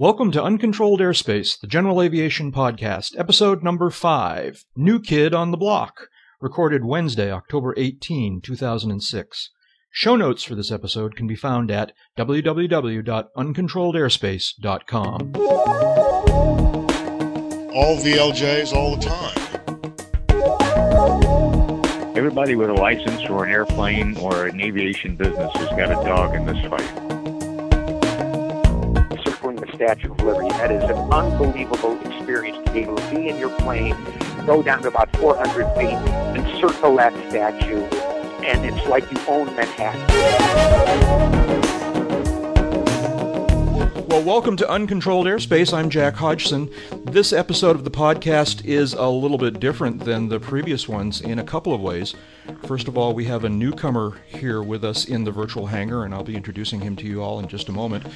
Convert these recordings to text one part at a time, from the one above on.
Welcome to Uncontrolled Airspace, the General Aviation Podcast, episode number 5, New Kid on the Block, recorded Wednesday, October 18, 2006. Show notes for this episode can be found at www.uncontrolledairspace.com. All VLJs all the time. Everybody with a license or an airplane or an aviation business has got a dog in this fight. Statue of Liberty. That is an unbelievable experience to be able to be in your plane, go down to about 400 feet, and circle that statue, and it's like you own Manhattan. Well, welcome to Uncontrolled Airspace. I'm Jack Hodgson. This episode of the podcast is a little bit different than the previous ones in a couple of ways. First of all, we have a newcomer here with us in the virtual hangar, and I'll be introducing him to you all in just a moment.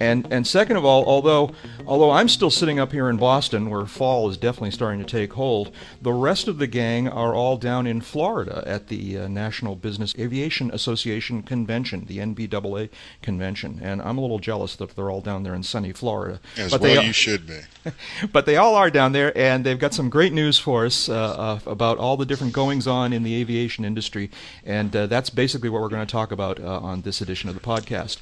And and second of all, although although I'm still sitting up here in Boston, where fall is definitely starting to take hold, the rest of the gang are all down in Florida at the uh, National Business Aviation Association convention, the NBAA convention, and I'm a little jealous that they're all down there in sunny Florida. As but well, they, you should be. but they all are down there, and they've got some great news for us uh, uh, about all the different goings on in the aviation industry, and uh, that's basically what we're going to talk about uh, on this edition of the podcast.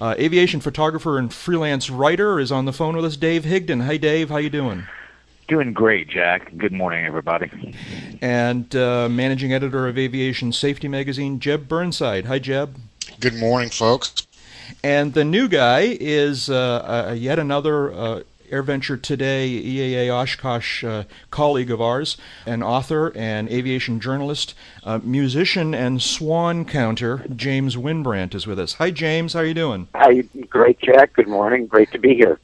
Uh, aviation photographer and freelance writer is on the phone with us, Dave Higdon. Hey, Dave, how you doing? Doing great, Jack. Good morning, everybody. And uh, managing editor of Aviation Safety Magazine, Jeb Burnside. Hi, Jeb. Good morning, folks. And the new guy is uh, yet another AirVenture Today EAA Oshkosh uh, colleague of ours, an author and aviation journalist, uh, musician and swan counter, James Wynbrandt is with us. Hi, James. How are you doing? Hi, great, Jack. Good morning. Great to be here.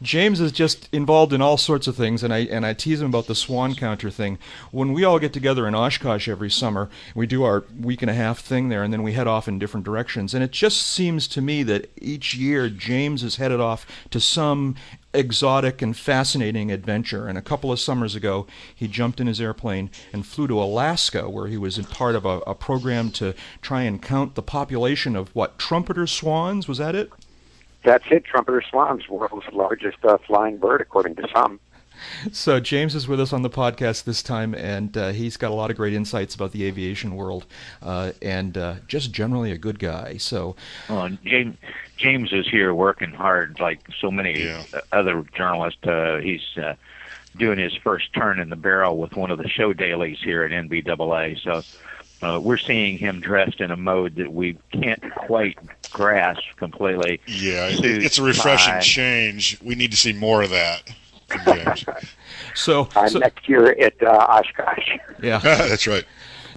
James is just involved in all sorts of things, and I and I tease him about the swan counter thing. When we all get together in Oshkosh every summer, we do our week and a half thing there, and then we head off in different directions. And it just seems to me that each year James is headed off to some exotic and fascinating adventure. And a couple of summers ago, he jumped in his airplane and flew to Alaska, where he was part of a, a program to try and count the population of what trumpeter swans. Was that it? That's it. Trumpeter swans, world's largest uh, flying bird, according to some. So James is with us on the podcast this time, and uh, he's got a lot of great insights about the aviation world, uh, and uh, just generally a good guy. So, well, James James is here working hard, like so many yeah. other journalists. Uh, he's uh, doing his first turn in the barrel with one of the show dailies here at NBAA. So. Uh, we're seeing him dressed in a mode that we can't quite grasp completely. Yeah, it's a refreshing tie. change. We need to see more of that. so, I'm so, next year at uh, Oshkosh. Yeah, that's right.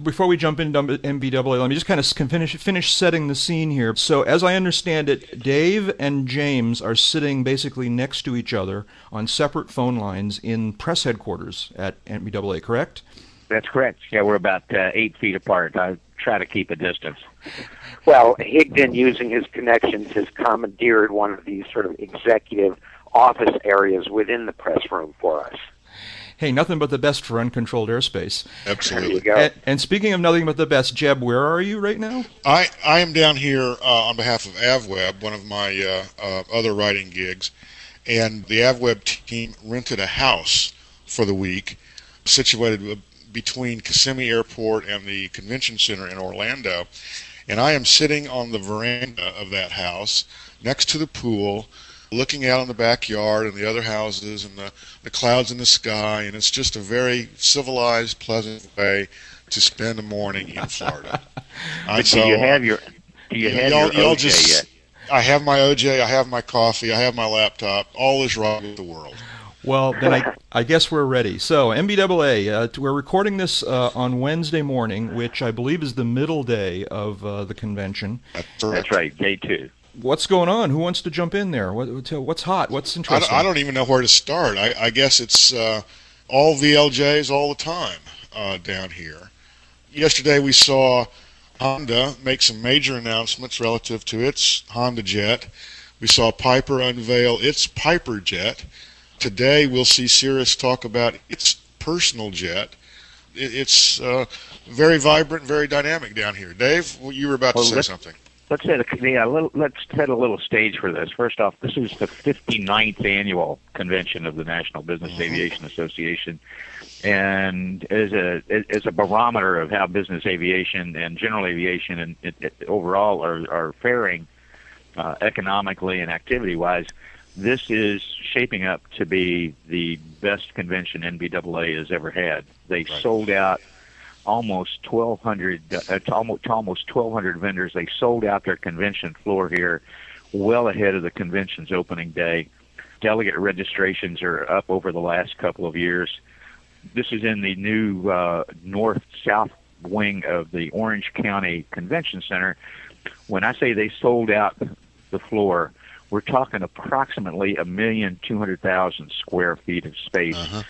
Before we jump into NBAA, let me just kind of finish finish setting the scene here. So, as I understand it, Dave and James are sitting basically next to each other on separate phone lines in press headquarters at NBAA, correct? That's correct. Yeah, we're about uh, eight feet apart. I try to keep a distance. Well, Higdon, using his connections, has commandeered one of these sort of executive office areas within the press room for us. Hey, nothing but the best for uncontrolled airspace. Absolutely. There you go. And, and, speaking of nothing but the best, Jeb, where are you right now? I, I am down here uh, on behalf of AvWeb, one of my uh, uh, other writing gigs, and the AvWeb team rented a house for the week situated between Kissimmee Airport and the convention center in Orlando. And I am sitting on the veranda of that house next to the pool, looking out in the backyard and the other houses and the, the clouds in the sky. And it's just a very civilized, pleasant way to spend a morning in Florida. but do you have your do you have y'all, your OJ just, yet? I have my OJ, I have my coffee, I have my laptop. All is right with the world. Well, then I, I guess we're ready. So, NBAA, uh, we're recording this uh, on Wednesday morning, which I believe is the middle day of uh, the convention. That's, That's right, day two. What's going on? Who wants to jump in there? What, what's hot? What's I interesting? don't, I don't even know where to start. I, I guess it's uh, all VLJs all the time uh, down here. Yesterday we saw Honda make some major announcements relative to its Honda Jet. We saw Piper unveil its Piper Jet. Today we'll see Cirrus talk about its personal jet. It, it's uh, very vibrant, very dynamic down here. Dave, you were about Well, to say let's- something. Let's set a yeah, let's set a little stage for this. First off, this is the 59th annual convention of the National Business mm-hmm. Aviation Association, and as a as a barometer of how business aviation and general aviation and it, it overall are are faring uh, economically and activity wise. This is shaping up to be the best convention NBAA has ever had. They right. sold out almost 1,200 uh, to almost, to almost 1,200 vendors. They sold out their convention floor here well ahead of the convention's opening day. Delegate registrations are up over the last couple of years. This is in the new uh, north-south wing of the Orange County Convention Center. When I say they sold out the floor, we're talking approximately a million two hundred thousand square feet of space, uh-huh.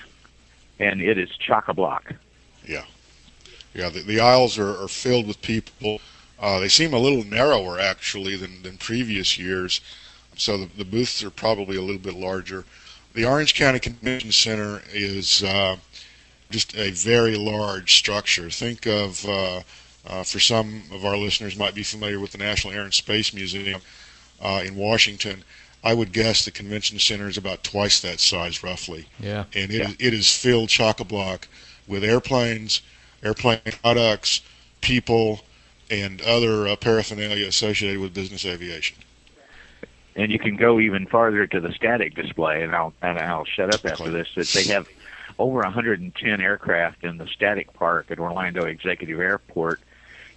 and it is chock a block. Yeah. Yeah, the, the aisles are, are filled with people. Uh, they seem a little narrower actually than, than previous years, so the, the booths are probably a little bit larger. The Orange County Convention Center is uh, just a very large structure. Think of, uh, uh, for some of our listeners, might be familiar with the National Air and Space Museum uh, in Washington. I would guess the convention center is about twice that size, roughly. Yeah. And it, yeah. it is filled chock a block with airplanes airplane products, people, and other uh, paraphernalia associated with business aviation. And you can go even farther to the static display, and I'll and I'll shut up after this. That they have over 110 aircraft in the static park at Orlando Executive Airport,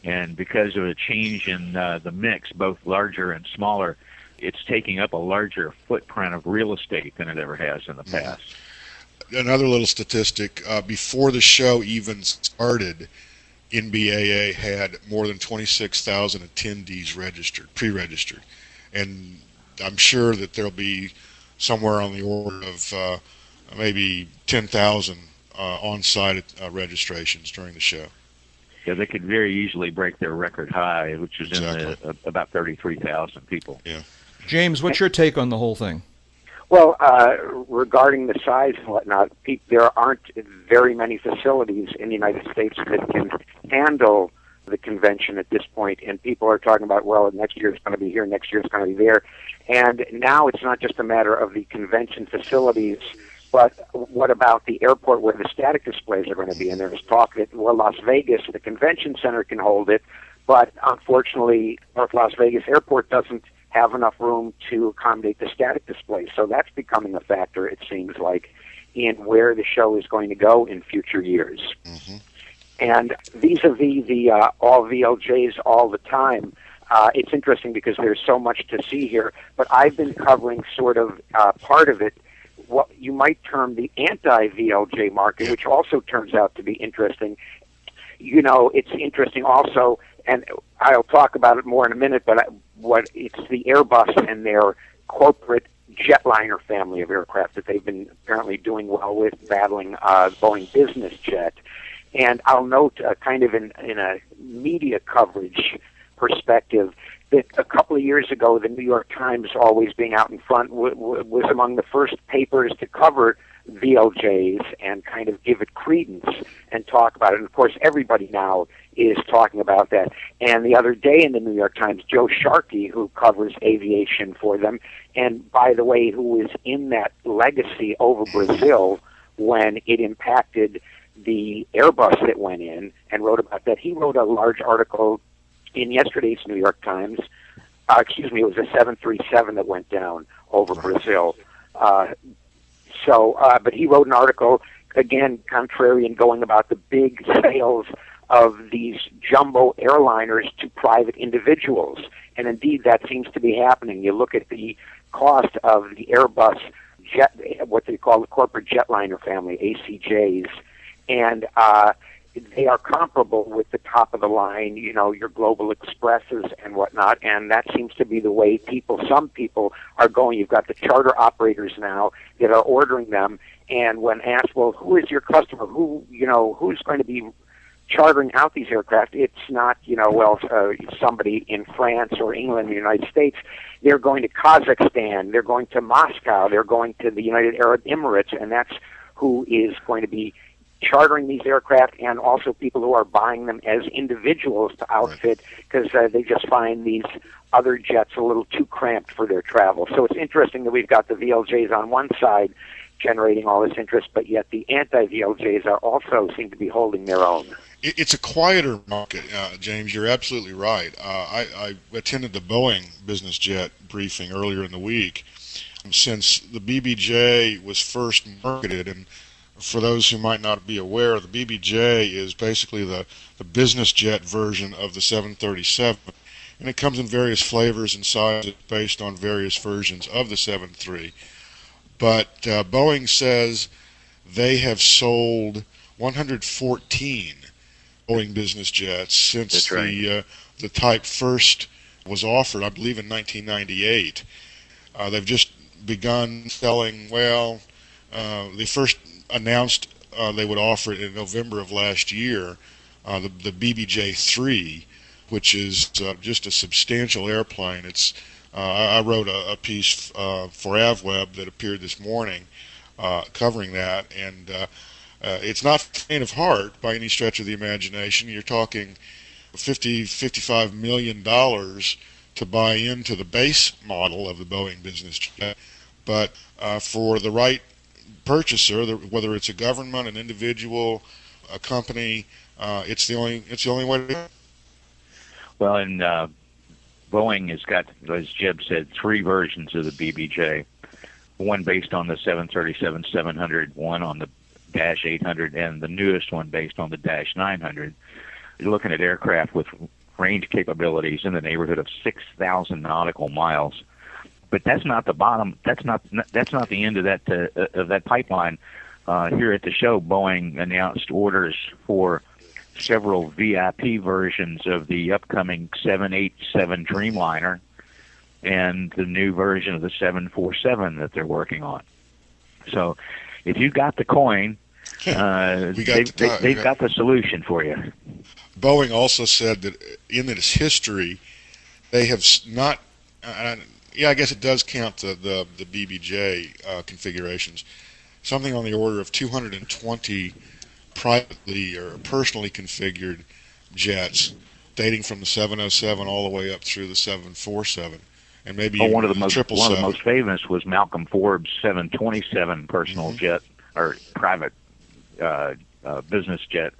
and because of a change in uh, the mix, both larger and smaller, it's taking up a larger footprint of real estate than it ever has in the mm-hmm. past. Another little statistic uh, before the show even started NBAA had more than 26,000 attendees registered, pre-registered, and I'm sure that there'll be somewhere on the order of uh, maybe 10,000 uh, on-site uh, registrations during the show. Yeah, they could very easily break their record high, which is exactly. in the, uh, about 33,000 people. Yeah. James, what's your take on the whole thing? Well, uh, regarding the size and whatnot, there aren't very many facilities in the United States that can handle the convention at this point, and people are talking about, well, next year it's going to be here, next year it's going to be there, and now it's not just a matter of the convention facilities, but what about the airport where the static displays are going to be? And there's talk that well, Las Vegas, the convention center can hold it, but unfortunately, North Las Vegas Airport doesn't have enough room to accommodate the static display. So that's becoming a factor, it seems like, in where the show is going to go in future years. Mm-hmm. And vis-a-vis the uh, all VLJs all the time, uh, it's interesting because there's so much to see here. But I've been covering sort of uh, part of it, what you might term the anti-VLJ market, which also turns out to be interesting. You know, it's interesting also, and I'll talk about it more in a minute. But I, what it's the Airbus and their corporate jetliner family of aircraft that they've been apparently doing well with, battling uh, Boeing business jet. And I'll note, uh, kind of in, in a media coverage perspective, that a couple of years ago, the New York Times, always being out in front, w- w- was among the first papers to cover VLJs and kind of give it credence and talk about it. And of course, everybody now is talking about that. And the other day in the New York Times, Joe Sharkey, who covers aviation for them, and by the way, who was in that legacy over Brazil when it impacted the Airbus that went in and wrote about that. He wrote a large article in yesterday's New York Times. Uh, excuse me, it was a 737 that went down over Brazil. Uh, so, uh, but he wrote an article again, contrary and going about the big sales of these jumbo airliners to private individuals. And indeed, that seems to be happening. You look at the cost of the Airbus jet, what they call the corporate jetliner family, ACJs, and uh, they are comparable with the top of the line, you know, your Global Expresses and whatnot. And that seems to be the way people, some people are going. You've got the charter operators now that are ordering them. And when asked, well, who is your customer? Who, you know, who's going to be chartering out these aircraft, it's not, you know, well, uh, somebody in France or England, or the United States. They're going to Kazakhstan, they're going to Moscow, they're going to the United Arab Emirates, and that's who is going to be chartering these aircraft and also people who are buying them as individuals to outfit because uh, they just find these other jets a little too cramped for their travel. So it's interesting that we've got the VLJs on one side generating all this interest, but yet the anti-VLJs are also seem to be holding their own. It's a quieter market, uh, James. You're absolutely right. Uh, I, I attended the Boeing business jet briefing earlier in the week. Since the BBJ was first marketed, and for those who might not be aware, the BBJ is basically the, the business jet version of the 737 and it comes in various flavors and sizes based on various versions of the 73. But uh, Boeing says they have sold 114 Boeing business jets since right. the uh, the Type first was offered, I believe, in 1998. Uh, they've just begun selling. Well, uh, they first announced uh, they would offer it in November of last year. Uh, the the BBJ three which is uh, just a substantial airplane. It's uh, I wrote a, a piece uh, for AvWeb that appeared this morning uh, covering that, and uh, uh, it's not faint of heart by any stretch of the imagination. You're talking 50, 55 million dollars to buy into the base model of the Boeing business jet, but for the right purchaser, whether it's a government, an individual, a company, it's the only it's the only way to well, and uh, Boeing has got, as Jeb said, three versions of the BBJ. One based on the 737-700, one on the Dash 800, and the newest one based on the Dash 900. You're looking at aircraft with range capabilities in the neighborhood of 6,000 nautical miles. But that's not the bottom. That's not that's not the end of that uh, of that pipeline. Uh, here at the show, Boeing announced orders for several VIP versions of the upcoming 787 Dreamliner and the new version of the 747 that they're working on. So, if you got the coin, uh, got they've, the they, have got the solution for you. Boeing also said that in its history, they have not. Uh, yeah, I guess it does count the the, the BBJ uh, configurations. Something on the order of 220 privately or personally configured jets dating from the 707 all the way up through the 747 and maybe oh, one of the most one of the most famous was Malcolm Forbes 727 personal mm-hmm. jet or private uh, uh, business jet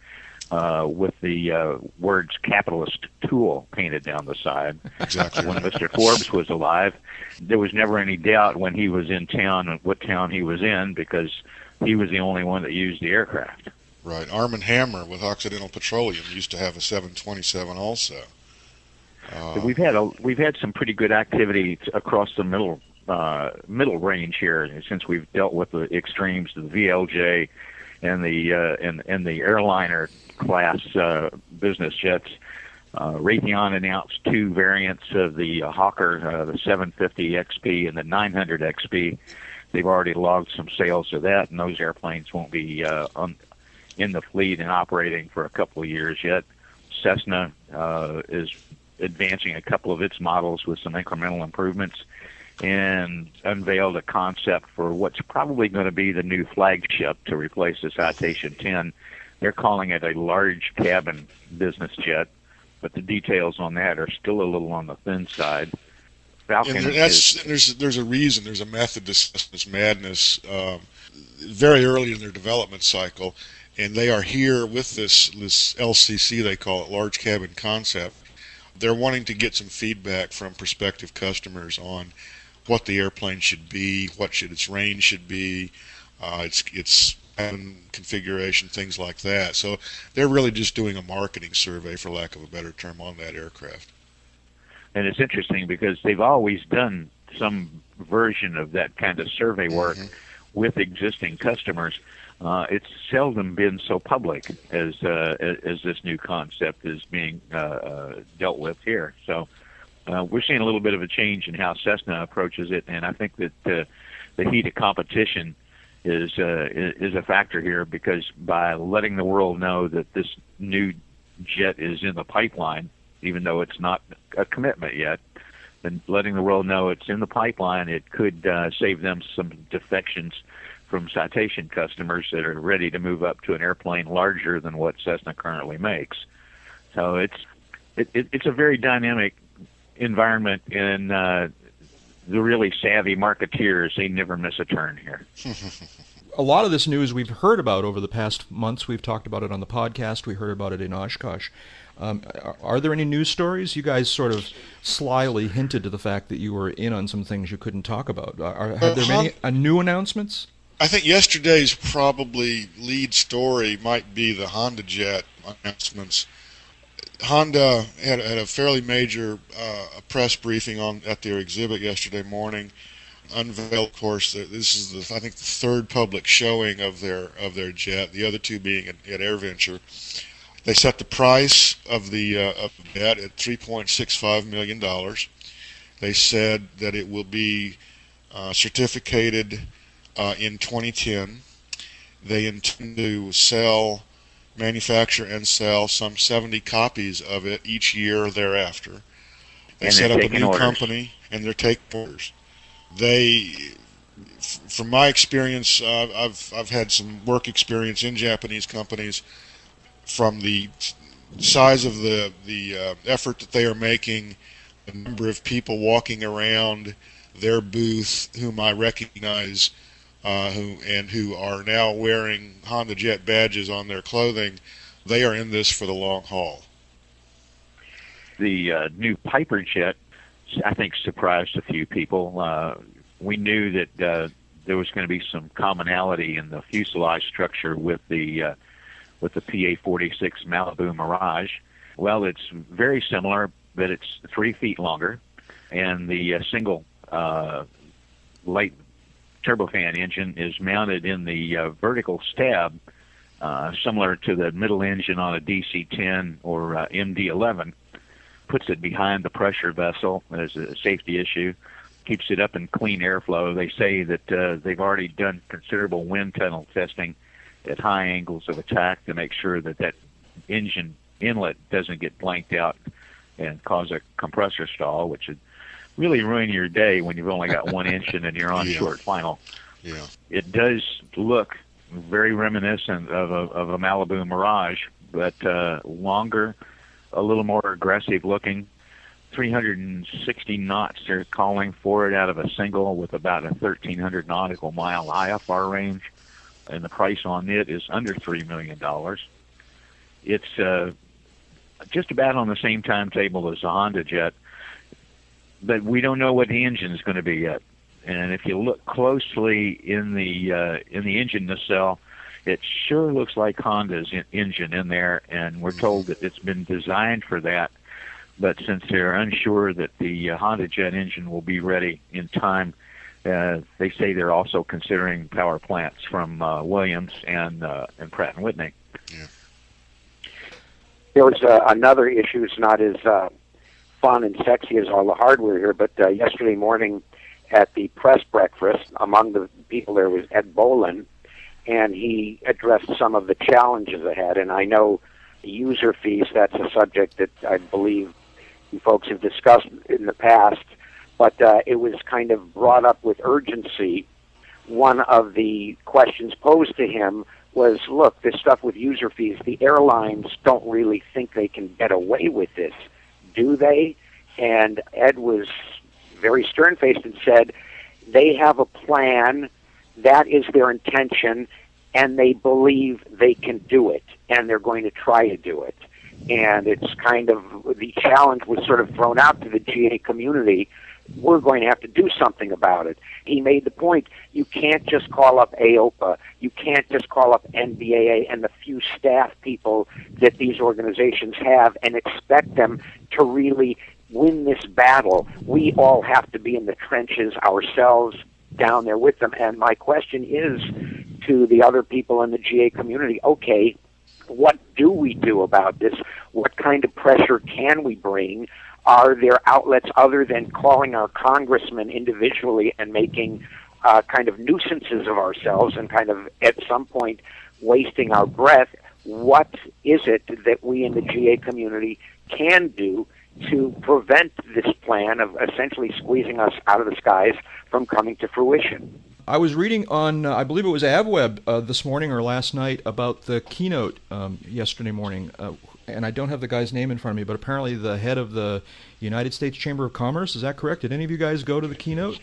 uh, with the uh, words "capitalist tool" painted down the side. Exactly. when Mr. Forbes was alive, there was never any doubt when he was in town and what town he was in because he was the only one that used the aircraft. Right. Armand Hammer with Occidental Petroleum used to have a 727 also. Uh, we've had a we've had some pretty good activity across the middle uh, middle range here since we've dealt with the extremes, the VLJ, and the uh, and and the airliner class uh, business jets. Uh, Raytheon announced two variants of the uh, Hawker, uh, the 750 XP and the 900 XP. They've already logged some sales of that, and those airplanes won't be uh, un- in the fleet and operating for a couple of years yet. Cessna uh, is advancing a couple of its models with some incremental improvements and unveiled a concept for what's probably going to be the new flagship to replace the Citation 10. They're calling it a large cabin business jet, but the details on that are still a little on the thin side. Falcon and that's, is, there's there's a reason, there's a method to this madness. Um, very early in their development cycle, and they are here with this this LCC they call it large cabin concept. They're wanting to get some feedback from prospective customers on what the airplane should be, what should its range should be, uh, its its configuration, things like that. So they're really just doing a marketing survey, for lack of a better term, on that aircraft. And it's interesting because they've always done some version of that kind of survey work mm-hmm. with existing customers uh, it's seldom been so public as uh, as this new concept is being uh, uh, dealt with here. So uh, we're seeing a little bit of a change in how Cessna approaches it, and I think that uh, the heat of competition is uh, is a factor here because by letting the world know that this new jet is in the pipeline, even though it's not a commitment yet, and letting the world know it's in the pipeline. It could uh, save them some defections from citation customers that are ready to move up to an airplane larger than what Cessna currently makes. So it's it, it, it's a very dynamic environment, and uh, the really savvy marketeers they never miss a turn here. a lot of this news we've heard about over the past months. We've talked about it on the podcast. We heard about it in Oshkosh. Um, are, are, there any news stories? You guys sort of slyly hinted to the fact that you were in on some things you couldn't talk about. Are, have there been any new announcements? I think yesterday's probably lead story might be the Honda Jet announcements. Honda had, had a fairly major uh, press briefing on at their exhibit yesterday morning. Unveiled, of course, this is the I think the third public showing of their of their jet. The other two being at, at AirVenture. They set the price of the uh, of the jet at 3.65 million dollars. They said that it will be uh, certificated uh, in 2010. They intend to sell manufacture and sell some 70 copies of it each year thereafter. They and set up a new orders. company and they're taking orders. They, from my experience, uh, I've I've had some work experience in Japanese companies. From the size of the the uh, effort that they are making, the number of people walking around their booth whom I recognize uh, who and who are now wearing Honda Jet badges on their clothing, they are in this for the long haul. The uh, new Piper Jet, I think, surprised a few people. Uh, we knew that uh, there was going to be some commonality in the fuselage structure with the uh, with the PA-46 Malibu Mirage. Well, it's very similar, but it's three feet longer, and the uh, single light turbofan engine is mounted in the uh, vertical stab, uh, similar to the middle engine on a DC-10 or uh, MD-11. Puts it behind the pressure vessel as a safety issue. Keeps it up in clean airflow. They say that uh, they've already done considerable wind tunnel testing at high angles of attack to make sure that that engine inlet doesn't get blanked out and cause a compressor stall, which would really ruin your day when you've only got one inch and you're on Yeah. short final. Yeah. It does look very reminiscent of a, of a Malibu Mirage, but uh, longer, a little more aggressive looking. 360 knots they're calling for it out of a single with about a 1300 nautical mile IFR range, and the price on it is under three million dollars. It's uh, just about on the same timetable as the Honda Jet, but we don't know what the engine is going to be yet. And if you look closely in the uh, in the engine nacelle, it sure looks like Honda's en- engine in there, and we're told that it's been designed for that. But since they're unsure that the uh, Honda Jet engine will be ready in time, uh, they say they're also considering power plants from uh, Williams and uh, and Pratt and Whitney. Yeah. There was uh, another issue. It's not as uh, fun and sexy as all the hardware here, but uh, yesterday morning at the press breakfast, among the people there was Ed Bolen, and he addressed some of the challenges ahead. And I know user fees, that's a subject that I believe you folks have discussed in the past, but uh, it was kind of brought up with urgency. One of the questions posed to him was, look, this stuff with user fees, the airlines don't really think they can get away with this, do they? And Ed was very stern faced and said, they have a plan, that is their intention, and they believe they can do it, and they're going to try to do it. And it's kind of the challenge was sort of thrown out to the GA community. We're going to have to do something about it. He made the point you can't just call up AOPA, you can't just call up NBAA and the few staff people that these organizations have and expect them to really win this battle. We all have to be in the trenches ourselves down there with them. And my question is to the other people in the GA community okay, what do we do about this? What kind of pressure can we bring? Are there outlets other than calling our congressmen individually and making uh, kind of nuisances of ourselves and kind of at some point wasting our breath? What is it that we in the GA community can do to prevent this plan of essentially squeezing us out of the skies from coming to fruition. I was reading on, uh, I believe it was AvWeb uh, this morning or last night about the keynote um, yesterday morning, uh, and I don't have the guy's name in front of me, but apparently the head of the United States Chamber of Commerce, is that correct? Did any of you guys go to the keynote?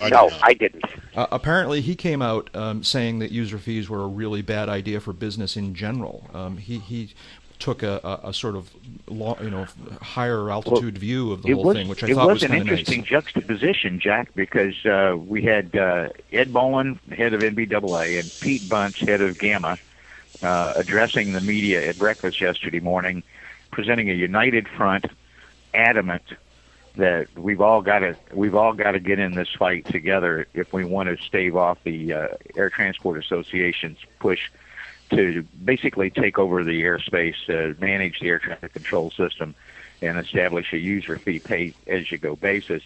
I no, did I didn't. Uh, apparently, he came out um, saying that user fees were a really bad idea for business in general. Um, he he took a, a, a sort of long, you know higher altitude well, view of the whole was, thing, which I thought was, was an interesting nice. juxtaposition, Jack, because uh, we had uh, Ed Bolen, head of NBAA, and Pete Bunce, head of GAMA, uh, addressing the media at breakfast yesterday morning, presenting a united front, adamant that we've all got to we've all got to get in this fight together if we want to stave off the uh, Air Transport Association's push to basically take over the airspace, uh, manage the air traffic control system, and establish a user fee pay as you go basis,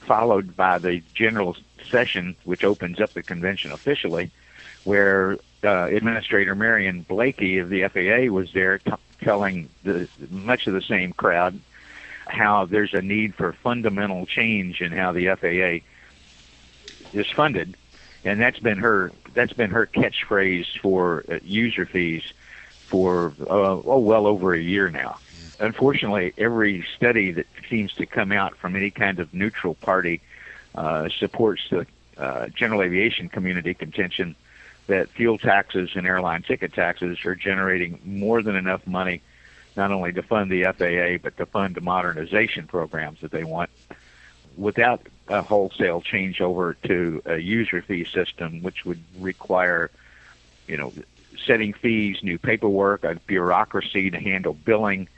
followed by the general session, which opens up the convention officially, where uh, Administrator Marion Blakey of the FAA was there t- telling the, much of the same crowd how there's a need for fundamental change in how the FAA is funded, and that's been her that's been her catchphrase for uh, user fees for uh, oh well over a year now. Unfortunately, every study that seems to come out from any kind of neutral party uh, supports the uh, general aviation community contention that fuel taxes and airline ticket taxes are generating more than enough money not only to fund the FAA but to fund the modernization programs that they want without a wholesale changeover to a user fee system, which would require, you know, setting fees, new paperwork, a bureaucracy to handle billing.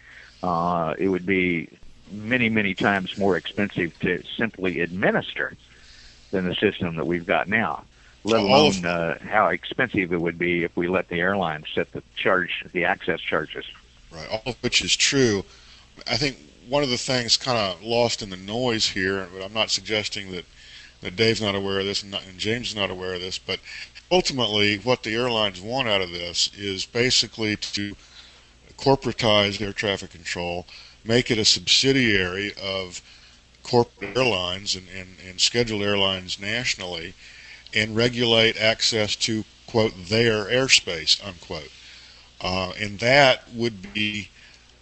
Uh, it would be many, many times more expensive to simply administer than the system that we've got now. Let alone uh, how expensive it would be if we let the airlines set the charge, the access charges. Right, all of which is true. I think one of the things kind of lost in the noise here, but I'm not suggesting that, that Dave's not aware of this and, not, and James is not aware of this, but ultimately what the airlines want out of this is basically to corporatize air traffic control, make it a subsidiary of corporate airlines and, and, and scheduled airlines nationally, and regulate access to, quote, their airspace, unquote. Uh, and that would be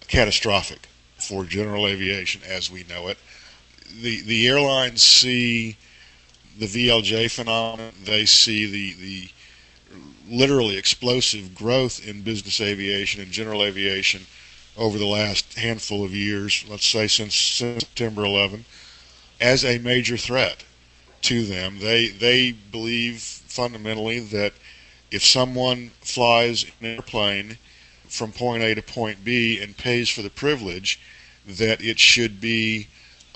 catastrophic for general aviation as we know it. The the airlines see the VLJ phenomenon. They see the the literally explosive growth in business aviation and general aviation over the last handful of years, let's say since, since September 11, as a major threat to them. They they believe fundamentally that if someone flies an airplane from point A to point B and pays for the privilege, that it should be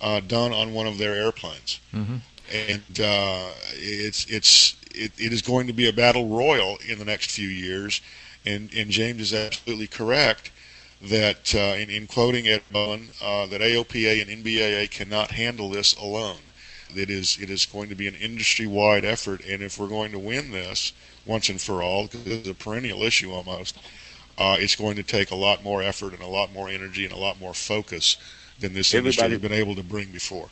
uh, done on one of their airplanes. Mm-hmm. And uh, it's it's it, it is going to be a battle royal in the next few years. And and James is absolutely correct that uh, in, in quoting Ed Bolen, uh, that AOPA and NBAA cannot handle this alone. It is it is going to be an industry-wide effort, and if we're going to win this once and for all, because it's a perennial issue almost, uh, it's going to take a lot more effort and a lot more energy and a lot more focus than this Everybody, industry has been able to bring before.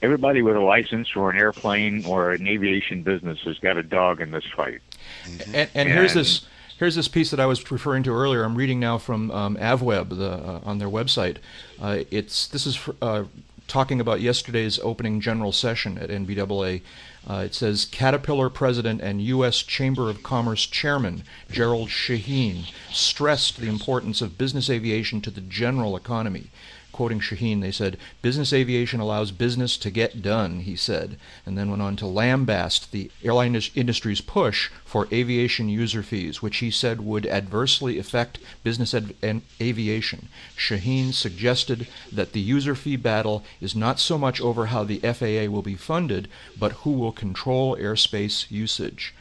Everybody with a license or an airplane or an aviation business has got a dog in this fight. Mm-hmm. And, and, here's this here's this piece that I was referring to earlier. I'm reading now from um, AvWeb the, uh, on their website. Uh, it's this is uh, talking about yesterday's opening general session at NBAA. Uh, it says Caterpillar president and U.S. Chamber of Commerce chairman Gerald Shaheen stressed the importance of business aviation to the general economy quoting Shaheen, they said, Business aviation allows business to get done, he said, and then went on to lambast the airline industry's push for aviation user fees, which he said would adversely affect business ad- aviation. Shaheen suggested that the user fee battle is not so much over how the FAA will be funded, but who will control airspace usage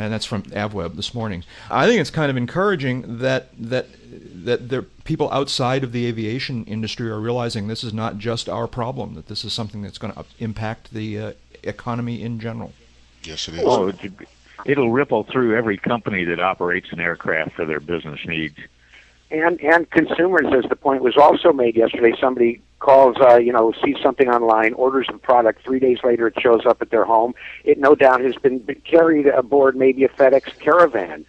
and that's from AvWeb this morning. I think it's kind of encouraging that that that the people outside of the aviation industry are realizing this is not just our problem; that this is something that's going to impact the uh, economy in general. Yes, it is. it'll ripple through every company that operates an aircraft for their business needs. and and consumers, as the point was also made yesterday. Somebody calls, uh, you know, sees something online, orders the product. Three days later, it shows up at their home. It no doubt has been carried aboard maybe a FedEx caravan.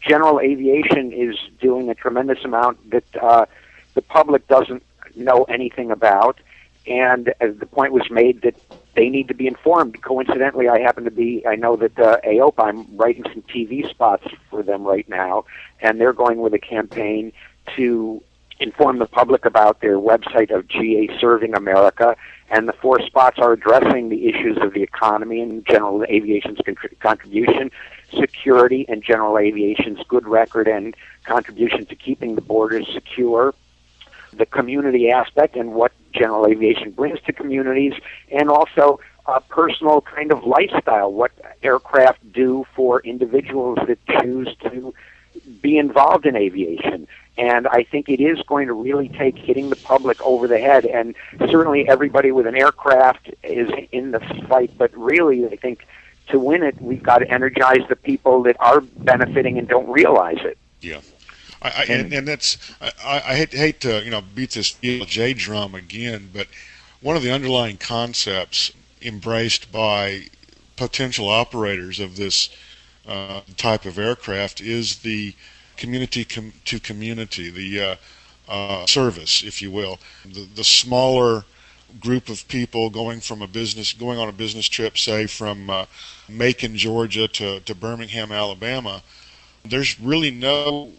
General aviation is doing a tremendous amount that uh, the public doesn't know anything about. And as the point was made that they need to be informed. Coincidentally, I happen to be, I know that uh, AOPA, I'm writing some TV spots for them right now, and they're going with a campaign to inform the public about their website of GA Serving America. And the four spots are addressing the issues of the economy and general aviation's contribution, security and general aviation's good record and contribution to keeping the borders secure, the community aspect and what general aviation brings to communities, and also a personal kind of lifestyle, what aircraft do for individuals that choose to be involved in aviation. And I think it is going to really take hitting the public over the head. And certainly everybody with an aircraft is in the fight, but really, I think to win it, we've got to energize the people that are benefiting and don't realize it. Yeah. I, I, and, and that's I, I hate, hate to you know beat this J drum again, but one of the underlying concepts embraced by potential operators of this uh, type of aircraft is the community com- to community, the uh, uh, service, if you will, the, the smaller group of people going from a business going on a business trip, say from uh, Macon, Georgia to, to Birmingham, Alabama. There's really no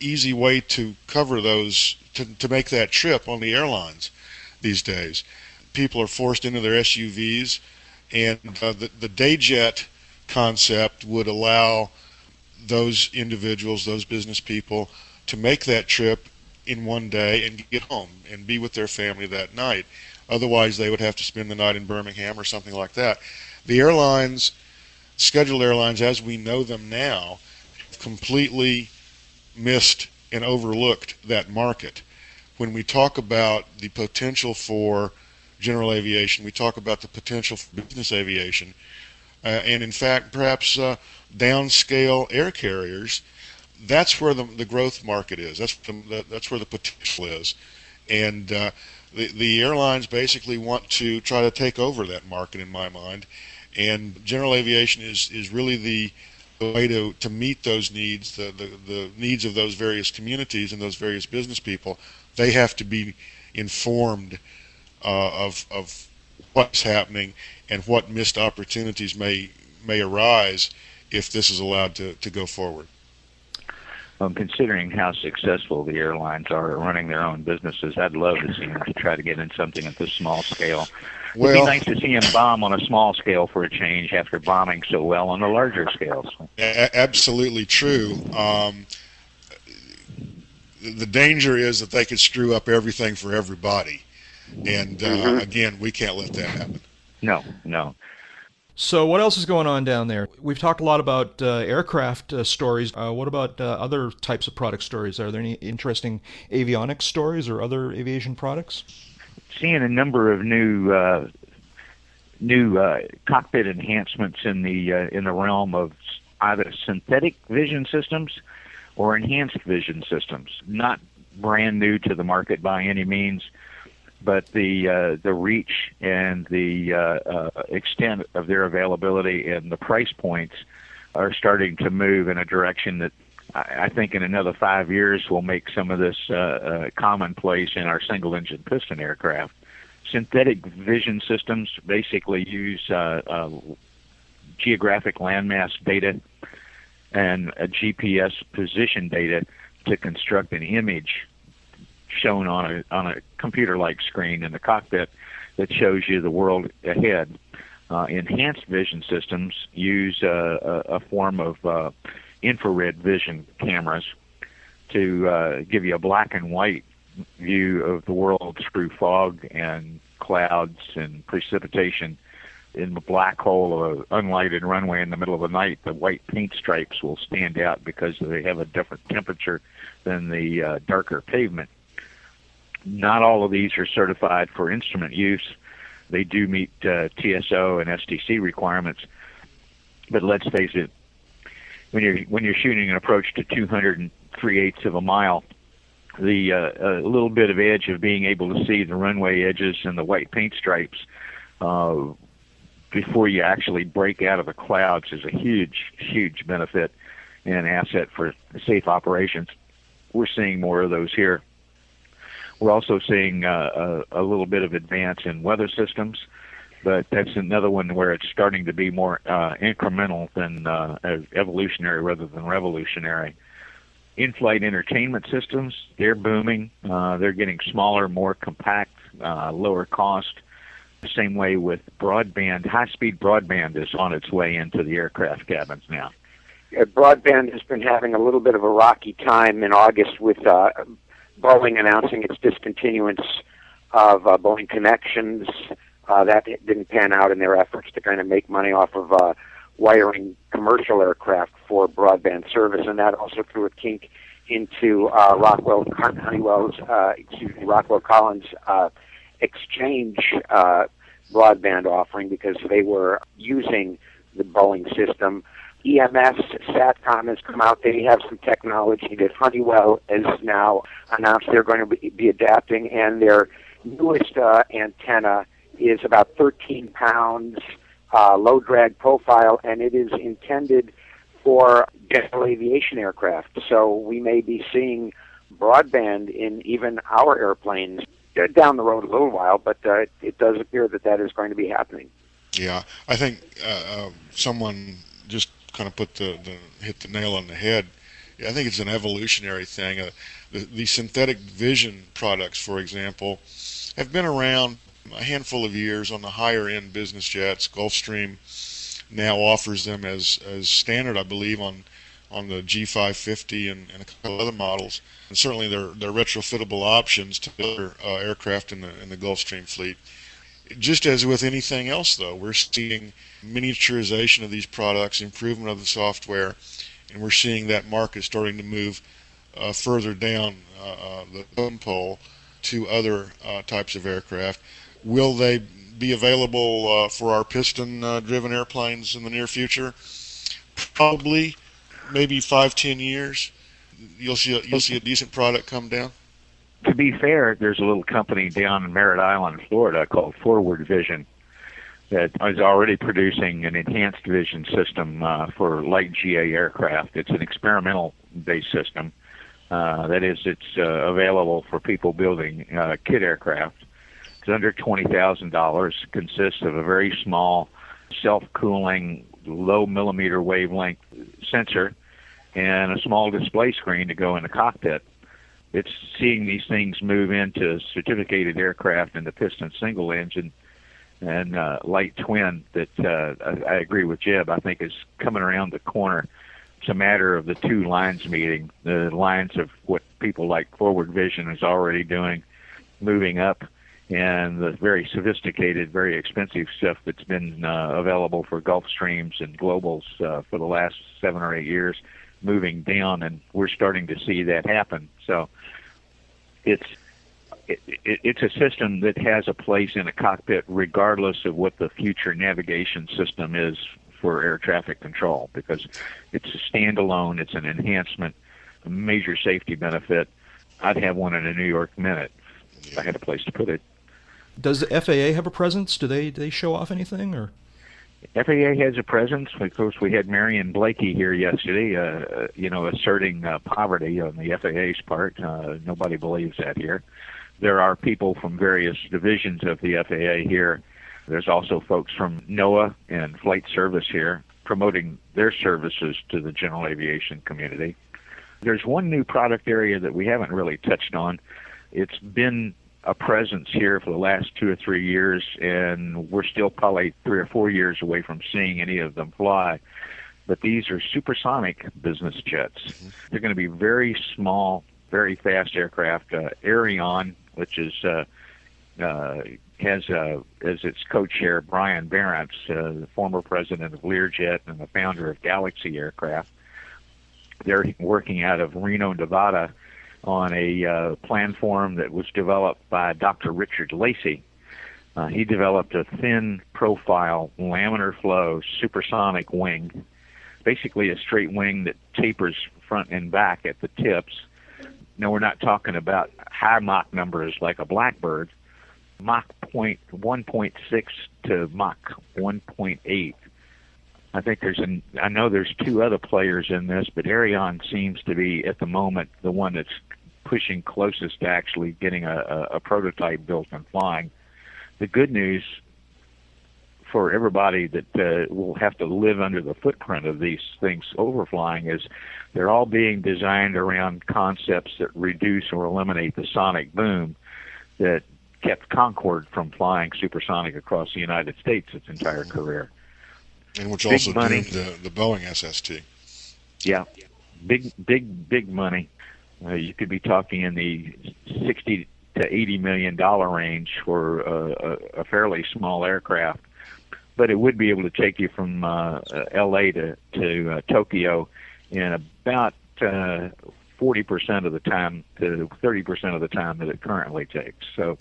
easy way to cover those to, to make that trip on the airlines these days. People are forced into their SUVs, and uh, the the DayJet concept would allow those individuals, those business people, to make that trip in one day and get home and be with their family that night. Otherwise, they would have to spend the night in Birmingham or something like that. The airlines, scheduled airlines as we know them now, completely missed and overlooked that market. When we talk about the potential for general aviation, we talk about the potential for business aviation, and in fact, perhaps uh, downscale air carriers. That's where the, the growth market is. That's the, that's where the potential is, and uh, the the airlines basically want to try to take over that market in my mind. And general aviation is is really the the way to, to meet those needs, the, the, the needs of those various communities and those various business people, they have to be informed uh, of, of what's happening and what missed opportunities may may arise if this is allowed to, to go forward. Um, considering how successful the airlines are at running their own businesses, I'd love to see them to try to get in something at this small scale. Well, It'd be nice to see him bomb on a small scale for a change after bombing so well on the larger scales. A- absolutely true. Um, the danger is that they could screw up everything for everybody, and uh, mm-hmm. again, we can't let that happen. No, no. So, what else is going on down there? We've talked a lot about uh, aircraft uh, stories. Uh, what about uh, other types of product stories? Are there any interesting avionics stories or other aviation products? Seeing a number of new uh, new uh, cockpit enhancements in the in the realm of either synthetic vision systems or enhanced vision systems. Not brand new to the market by any means but the uh, the reach and the uh, uh, extent of their availability and the price points are starting to move in a direction that I, think in another five years will make some of this uh, uh, commonplace in our single engine piston aircraft. Synthetic vision systems basically use geographic landmass data and GPS position data to construct an image shown on a on a computer-like screen in the cockpit that shows you the world ahead. Uh, enhanced vision systems use uh, a, a form of uh, infrared vision cameras to uh, give you a black and white view of the world through fog and clouds and precipitation. In the black hole of an unlighted runway in the middle of the night, the white paint stripes will stand out because they have a different temperature than the uh, darker pavement not all of these are certified for instrument use. They do meet uh, TSO and STC requirements, but let's face it, when you're when you're shooting an approach to 203 eighths of a mile, the uh, a little bit of edge of being able to see the runway edges and the white paint stripes uh, before you actually break out of the clouds is a huge, huge benefit and asset for safe operations. We're seeing more of those here. We're also seeing uh, a, a little bit of advance in weather systems, but that's another one where it's starting to be more uh, incremental than uh, evolutionary rather than revolutionary in-flight entertainment systems. They're booming. Uh, they're getting smaller, more compact, uh, lower cost. The same way with broadband. High-speed broadband is on its way into the aircraft cabins now. Broadband has been having a little bit of a rocky time in August with uh, Boeing announcing its discontinuance of uh, Boeing Connections. Uh, that didn't pan out in their efforts to kind of make money off of uh, wiring commercial aircraft for broadband service, and that also threw a kink into uh, Rockwell Honeywell's, uh, excuse me, Rockwell Collins uh, exchange uh, broadband offering because they were using the Boeing system. EMS, SATCOM has come out. They have some technology that Honeywell has now announced they're going to be, adapting, and their newest uh, antenna is about 13 pounds uh, low drag profile, and it is intended for general aviation aircraft. So we may be seeing broadband in even our airplanes down the road a little while, but uh, it does appear that that is going to be happening. Yeah, I think uh, uh, someone just kind of put the, the hit the nail on the head. I think it's an evolutionary thing. Uh, the, the synthetic vision products, for example, have been around a handful of years on the higher end business jets. Gulfstream now offers them as as standard, I believe, on on the G550 and, and a couple other models. And certainly they're they're retrofittable options to other uh, aircraft in the in the Gulfstream fleet. Just as with anything else, though, we're seeing miniaturization of these products, improvement of the software, and we're seeing that market starting to move uh, further down uh, uh the totem pole to other uh, types of aircraft. Will they be available uh, for our piston-driven uh, airplanes in the near future? Probably, maybe five, ten years. You'll see a, you'll see a decent product come down. To be fair, there's a little company down in Merritt Island, Florida, called Forward Vision that is already producing an enhanced vision system uh, for light GA aircraft. It's an experimental based system. Uh, that is, it's uh, available for people building uh, kit aircraft. It's under $20,000, consists of a very small self-cooling low millimeter wavelength sensor and a small display screen to go in the cockpit. It's seeing these things move into certificated aircraft and the piston single engine and uh, light twin that uh, I, I agree with Jeb. I think is coming around the corner. It's a matter of the two lines meeting. The lines of what people like Forward Vision is already doing, moving up and the very sophisticated, very expensive stuff that's been uh, available for Gulfstreams and Globals uh, for the last seven or eight years, moving down, and we're starting to see that happen. So it's it, it, it's a system that has a place in a cockpit regardless of what the future navigation system is for air traffic control because it's a standalone, it's an enhancement, a major safety benefit. I'd have one in a New York minute if I had a place to put it. Does the FAA have a presence? Do they do they show off anything or? FAA has a presence. Of course, we had Marion Blakey here yesterday, uh, you know, asserting uh, poverty on the FAA's part. Uh, nobody believes that here. There are people from various divisions of the FAA here. There's also folks from NOAA and Flight Service here promoting their services to the general aviation community. There's one new product area that we haven't really touched on. It's been a presence here for the last two or three years, and we're still probably three or four years away from seeing any of them fly. But these are supersonic business jets. Mm-hmm. They're going to be very small, very fast aircraft. Uh, Aerion, which is uh, uh, has uh, as its co-chair Brian Barents, uh, the former president of Learjet and the founder of Galaxy Aircraft. They're working out of Reno, Nevada, on a uh, planform that was developed by Dr. Richard Tracy. Uh, he developed a thin profile, laminar flow, supersonic wing, basically a straight wing that tapers front and back at the tips. Now we're not talking about high Mach numbers like a Blackbird. Mach point 1.6 to Mach 1.8. I think there's an I know there's two other players in this, but Aerion seems to be at the moment the one that's pushing closest to actually getting a, a, prototype built and flying. The good news for everybody that uh, will have to live under the footprint of these things overflying is they're all being designed around concepts that reduce or eliminate the sonic boom that kept Concorde from flying supersonic across the United States its entire career. And which big also money. doomed the, the Boeing SST. Yeah, big, big, big money. Uh, you could be talking in the 60 to 80 million dollar range for a, a, a fairly small aircraft but it would be able to take you from uh, L.A. to to uh, Tokyo in about uh, forty percent of the time to thirty percent of the time that it currently takes. So.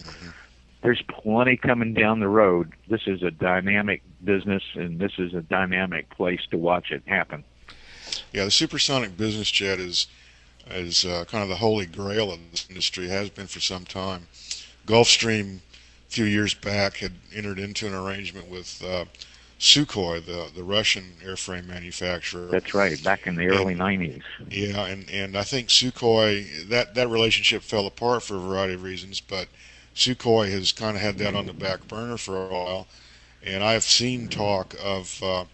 There's plenty coming down the road. This is a dynamic business, and this is a dynamic place to watch it happen. Yeah, the supersonic business jet is is uh, kind of the holy grail of this industry. Has been for some time. Gulfstream a few years back had entered into an arrangement with uh, Sukhoi, the the Russian airframe manufacturer. That's right, back in the early and, 90s. Yeah, and and I think Sukhoi that that relationship fell apart for a variety of reasons, but Sukhoi has kind of had that on the back burner for a while, and I've seen talk of uh,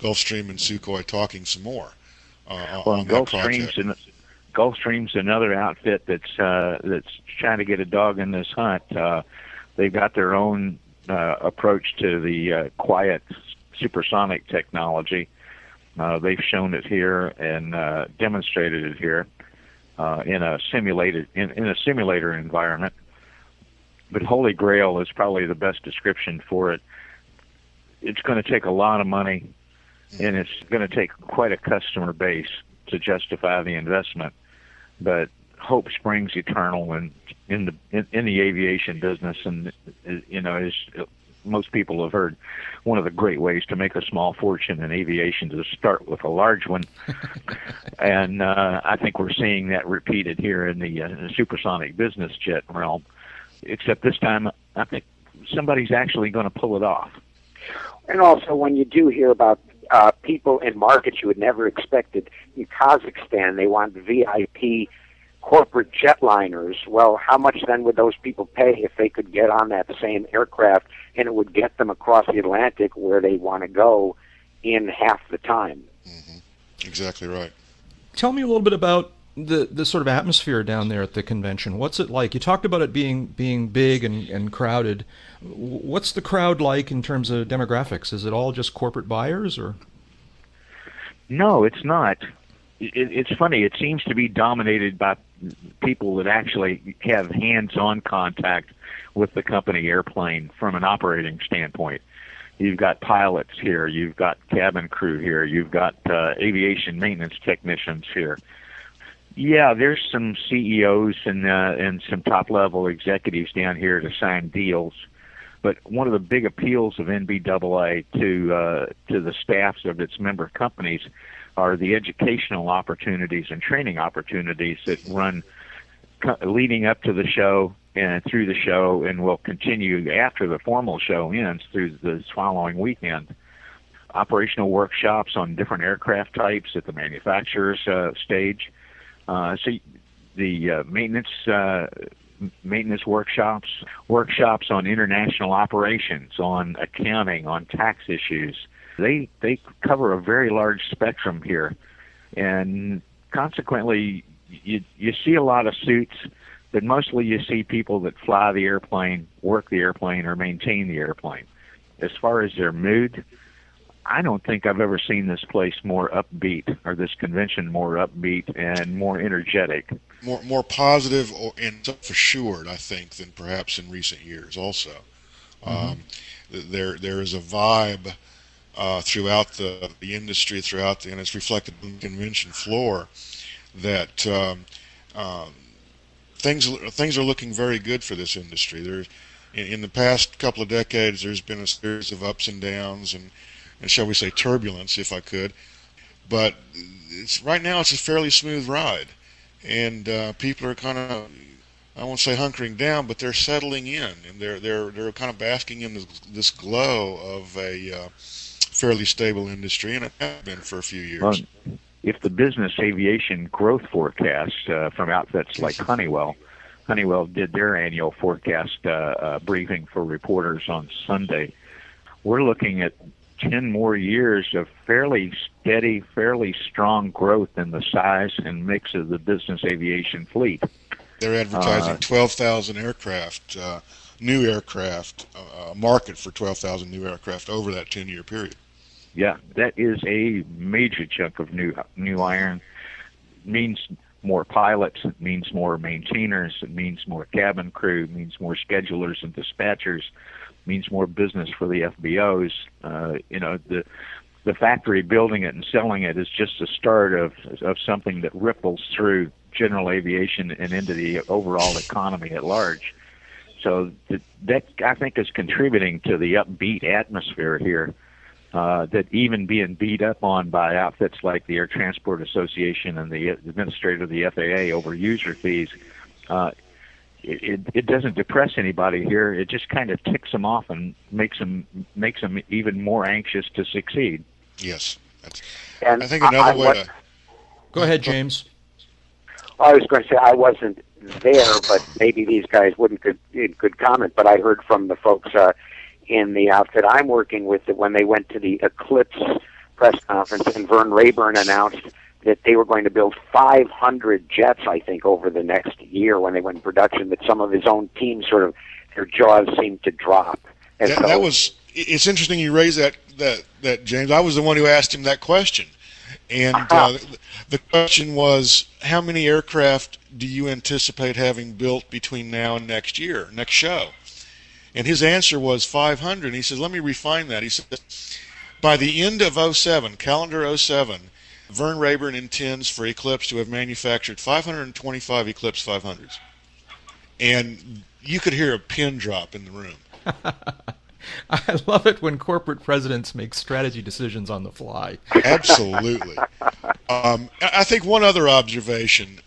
Gulfstream and Sukhoi talking some more. Uh, well, Gulfstream's Gulfstream's another outfit that's uh, that's trying to get a dog in this hunt. Uh, they've got their own uh, approach to the uh, quiet supersonic technology. Uh, they've shown it here and uh, demonstrated it here uh, in a simulated in, in a simulator environment. But Holy Grail is probably the best description for it. It's going to take a lot of money, and it's going to take quite a customer base to justify the investment. But hope springs eternal and in the in, in the aviation business. And you know as most people have heard one of the great ways to make a small fortune in aviation is to start with a large one. And uh, I think we're seeing that repeated here in the, uh, in the supersonic business jet realm except this time I think somebody's actually going to pull it off. And also when you do hear about uh, people in markets you would never expected in Kazakhstan they want VIP corporate jetliners. Well, how much then would those people pay if they could get on that same aircraft and it would get them across the Atlantic where they want to go in half the time? Mm-hmm. Exactly right. Tell me a little bit about the the sort of atmosphere down there at the convention. What's it like? You talked about it being being big and, and crowded. What's the crowd like in terms of demographics? Is it all just corporate buyers or? No, it's not. It, it's funny. It seems to be dominated by people that actually have hands-on contact with the company airplane from an operating standpoint. You've got pilots here, you've got cabin crew here, you've got uh, aviation maintenance technicians here. Yeah, there's some CEOs and uh, and some top-level executives down here to sign deals. But one of the big appeals of NBAA to uh, to the staffs of its member companies are the educational opportunities and training opportunities that run leading up to the show and through the show and will continue after the formal show ends through the following weekend. Operational workshops on different aircraft types at the manufacturer's uh, stage. Uh, so the uh, maintenance uh, maintenance workshops, workshops on international operations, on accounting, on tax issues, they they cover a very large spectrum here, and consequently, you you see a lot of suits, but mostly you see people that fly the airplane, work the airplane, or maintain the airplane. As far as their mood, I don't think I've ever seen this place more upbeat or this convention more upbeat and more energetic. More more positive and self assured, I think, than perhaps in recent years. Also, mm-hmm. um, there there is a vibe uh, throughout the, the industry, throughout the, and it's reflected in the convention floor, that um, um, things things are looking very good for this industry. There, in, in, the past couple of decades, there's been a series of ups and downs, and, and shall we say turbulence, if I could. But it's right now it's a fairly smooth ride, and uh, people are kind of I won't say hunkering down, but they're settling in, and they're they're they're kind of basking in this, this glow of a uh, fairly stable industry, and it has been for a few years. Well, if the business aviation growth forecast uh, from outfits like Honeywell, Honeywell did their annual forecast uh, uh, briefing for reporters on Sunday. We're looking at 10 more years of fairly steady, fairly strong growth in the size and mix of the business aviation fleet. They're advertising uh, 12,000 aircraft, uh, new aircraft, uh, market for 12,000 new aircraft over that 10 year period. Yeah, that is a major chunk of new new iron. means more pilots. It means more maintainers. It means more cabin crew. It means more schedulers and dispatchers. It means more business for the FBOs. Uh, you know the the factory building it and selling it is just the start of of something that ripples through general aviation and into the overall economy at large. So that I think is contributing to the upbeat atmosphere here. Uh, that even being beat up on by outfits like the Air Transport Association and the administrator of the FAA over user fees, uh, it, it doesn't depress anybody here. It just kind of ticks them off and makes them makes them even more anxious to succeed. Yes, That's, and I think another I, I, way to go ahead, James. I was going to say I wasn't there, but maybe these guys wouldn't could could comment. But I heard from the folks uh, in the outfit I'm working with that when they went to the Eclipse press conference and Vern Raburn announced that they were going to build 500 jets, I think, over the next year when they went in production, that some of his own team sort of, their jaws seemed to drop. And that, so, that was, it's interesting you raise that, that, that, James. I was the one who asked him that question. And uh-huh. uh, the question was, how many aircraft do you anticipate having built between now and next year, next show? And his answer was 500. He says, let me refine that. He said, by the end of 07, calendar 07, Vern Raburn intends for Eclipse to have manufactured 525 Eclipse 500s. And you could hear a pin drop in the room. I love it when corporate presidents make strategy decisions on the fly. Absolutely. Um, I think one other observation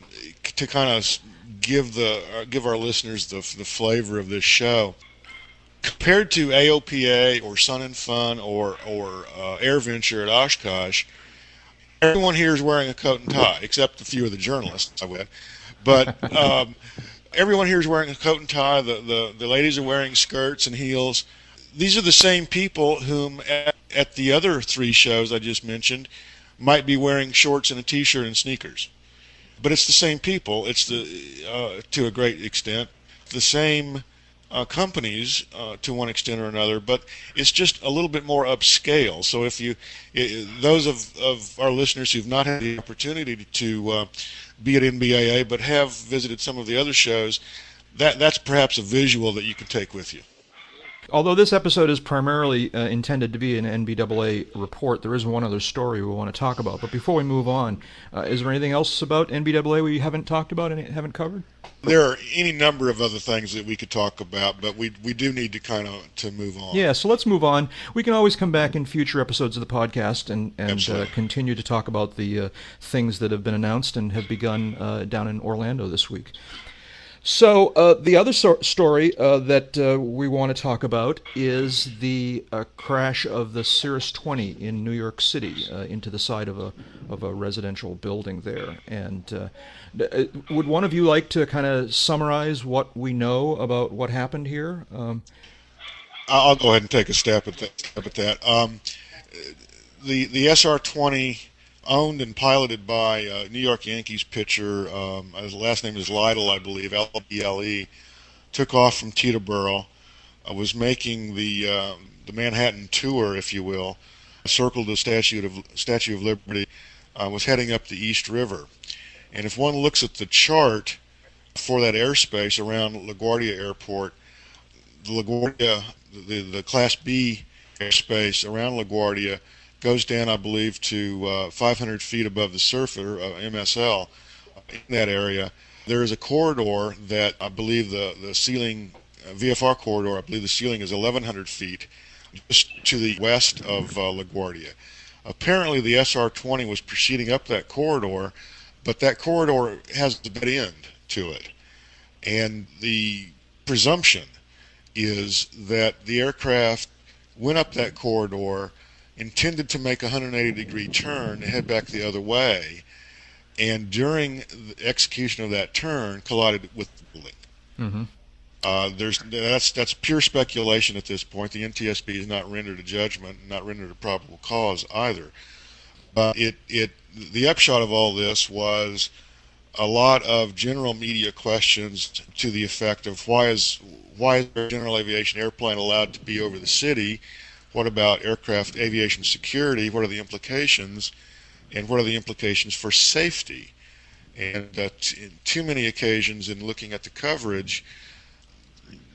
to kind of give the uh, give our listeners the the flavor of this show compared to AOPA or Sun and Fun or or uh, AirVenture at Oshkosh, everyone here is wearing a coat and tie, except a few of the journalists I bet. But um, everyone here is wearing a coat and tie. The, the the ladies are wearing skirts and heels. These are the same people whom at, at the other three shows I just mentioned might be wearing shorts and a t-shirt and sneakers. But it's the same people. It's the uh, to a great extent the same uh, companies uh, to one extent or another, but it's just a little bit more upscale. So if you, it, those of, of our listeners who've not had the opportunity to uh, be at NBAA but have visited some of the other shows, that that's perhaps a visual that you can take with you. Although this episode is primarily uh, intended to be an NBAA report, there is one other story we want to talk about. But before we move on, uh, is there anything else about NBAA we haven't talked about and haven't covered? There are any number of other things that we could talk about, but we we do need to kind of to move on. Yeah, so let's move on. We can always come back in future episodes of the podcast and and uh, continue to talk about the uh, things that have been announced and have begun uh, down in Orlando this week. So uh, the other so- story uh, that uh, we want to talk about is the uh, crash of the Cirrus 20 in New York City uh, into the side of a of a residential building there. And uh, would one of you like to kind of summarize what we know about what happened here? Um, I'll go ahead and take a stab at that. At that. Um, the the SR 20 owned and piloted by uh, New York Yankees pitcher. Um, his last name is Lidle, I believe, L-E-L-E. Took off from Teterboro. Uh, was making the uh, the Manhattan tour, if you will. Circled the Statue of Statue of Liberty. Uh, was heading up the East River. And if one looks at the chart for that airspace around LaGuardia Airport, the LaGuardia, the, the Class B airspace around LaGuardia goes down, I believe, to uh, 500 feet above the surface, uh, MSL, in that area. There is a corridor that I believe the, the ceiling, uh, VFR corridor, I believe the ceiling is 1,100 feet just to the west of uh, LaGuardia. Apparently, the SR 20 was proceeding up that corridor but that corridor has a dead end to it. And the presumption is that the aircraft went up that corridor, intended to make a 180 degree turn and head back the other way, and during the execution of that turn, collided with the building. Mm-hmm. Uh, there's that's that's pure speculation at this point. The NTSB has not rendered a judgment, not rendered a probable cause either. But it it the upshot of all this was a lot of general media questions to the effect of why is why is a general aviation airplane allowed to be over the city? What about aircraft aviation security? What are the implications? And what are the implications for safety? And uh, t- in too many occasions in looking at the coverage,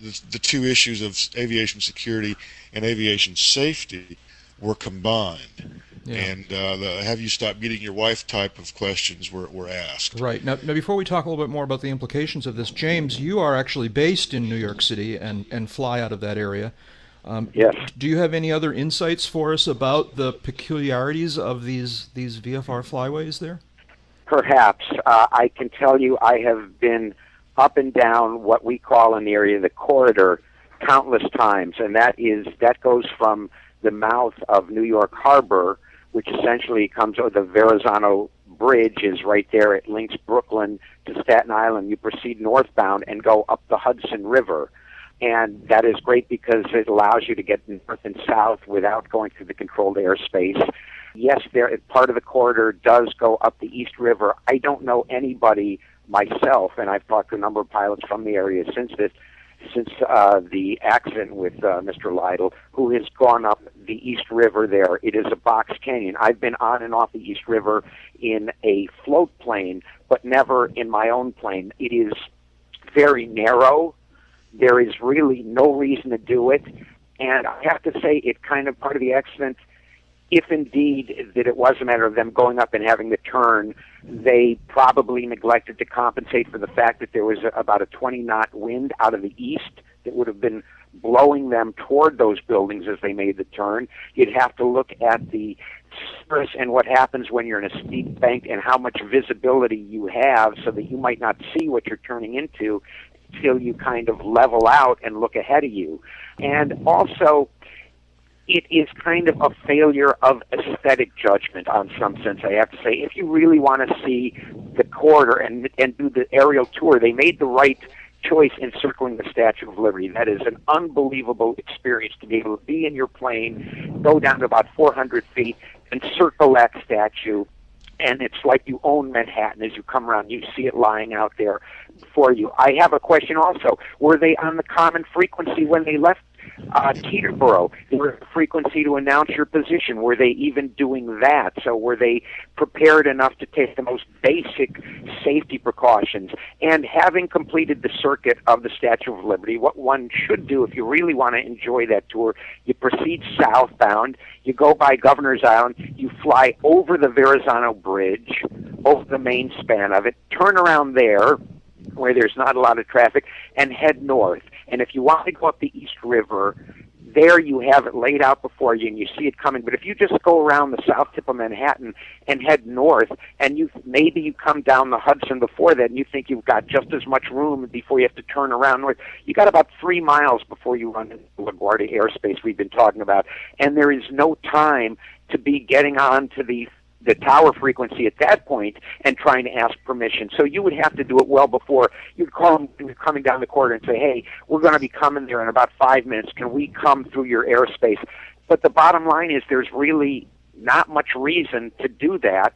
the, the two issues of aviation security and aviation safety were combined. Yeah. And uh, the have you stopped beating your wife type of questions were, were asked. Right. Now, now, before we talk a little bit more about the implications of this, James, you are actually based in New York City and, and fly out of that area. Um, Yes. Do you have any other insights for us about the peculiarities of these, these VFR flyways there? Perhaps. Uh, I can tell you I have been up and down what we call in the area the corridor countless times, and that is that goes from the mouth of New York Harbor, which essentially comes over the Verrazano Bridge is right there. It links Brooklyn to Staten Island. You proceed northbound and go up the Hudson River. And that is great because it allows you to get north and south without going through the controlled airspace. Yes, there part of the corridor does go up the East River. I don't know anybody myself, and I've talked to a number of pilots from the area since this, since uh, the accident with uh, Mr. Lidle, who has gone up the East River there. It is a box canyon. I've been on and off the East River in a float plane, but never in my own plane. It is very narrow. There is really no reason to do it. And I have to say, it kind of part of the accident if indeed that it was a matter of them going up and having the turn, they probably neglected to compensate for the fact that there was a, about a 20 knot wind out of the east that would have been blowing them toward those buildings as they made the turn. You'd have to look at the surface and what happens when you're in a steep bank and how much visibility you have so that you might not see what you're turning into until you kind of level out and look ahead of you. And also, it is kind of a failure of aesthetic judgment on some sense, I have to say. If you really want to see the corridor and, and do the aerial tour, they made the right choice in circling the Statue of Liberty. That is an unbelievable experience to be able to be in your plane, go down to about 400 feet, and circle that statue. And it's like you own Manhattan as you come around. You see it lying out there for you. I have a question also. Were they on the common frequency when they left uh, Teterboro? Were the frequency to announce your position? Were they even doing that? So were they prepared enough to take the most basic safety precautions? And having completed the circuit of the Statue of Liberty, what one should do if you really want to enjoy that tour, you proceed southbound, you go by Governor's Island, you fly over the Verrazano Bridge, over the main span of it, turn around there, where there's not a lot of traffic, and head north. And if you want to go up the East River, there you have it laid out before you and you see it coming. But if you just go around the south tip of Manhattan and head north, and you maybe you come down the Hudson before that, and you think you've got just as much room before you have to turn around north, you got about three miles before you run into LaGuardia airspace we've been talking about, and there is no time to be getting on to the the tower frequency at that point and trying to ask permission. So you would have to do it well before you'd call them you're coming down the corridor and say, "Hey, we're going to be coming there in about five minutes. Can we come through your airspace?" But the bottom line is, there's really not much reason to do that.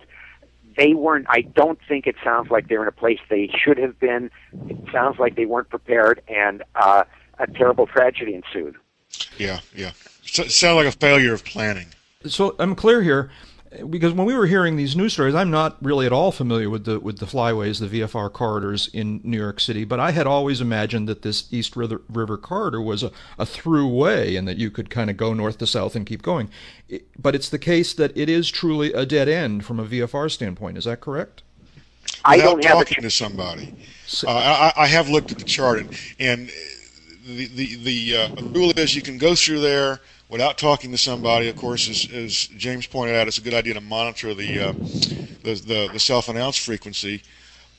They weren't. I don't think it sounds like they're in a place they should have been. It sounds like they weren't prepared, and uh, a terrible tragedy ensued. Yeah, yeah. So, it sounded like a failure of planning. So I'm clear here because when we were hearing these news stories, I'm not really at all familiar with the with the flyways, the VFR corridors in New York City. But I had always imagined that this East River, River corridor was a, a through way, and that you could kind of go north to south and keep going. It, but it's the case that it is truly a dead end from a VFR standpoint. Is that correct? I Without don't have a talking to somebody. Uh, I, I have looked at the chart, and, and the the the uh, rule is you can go through there without talking to somebody. Of course, as, as James pointed out, it's a good idea to monitor the uh, the the, the self-announced frequency,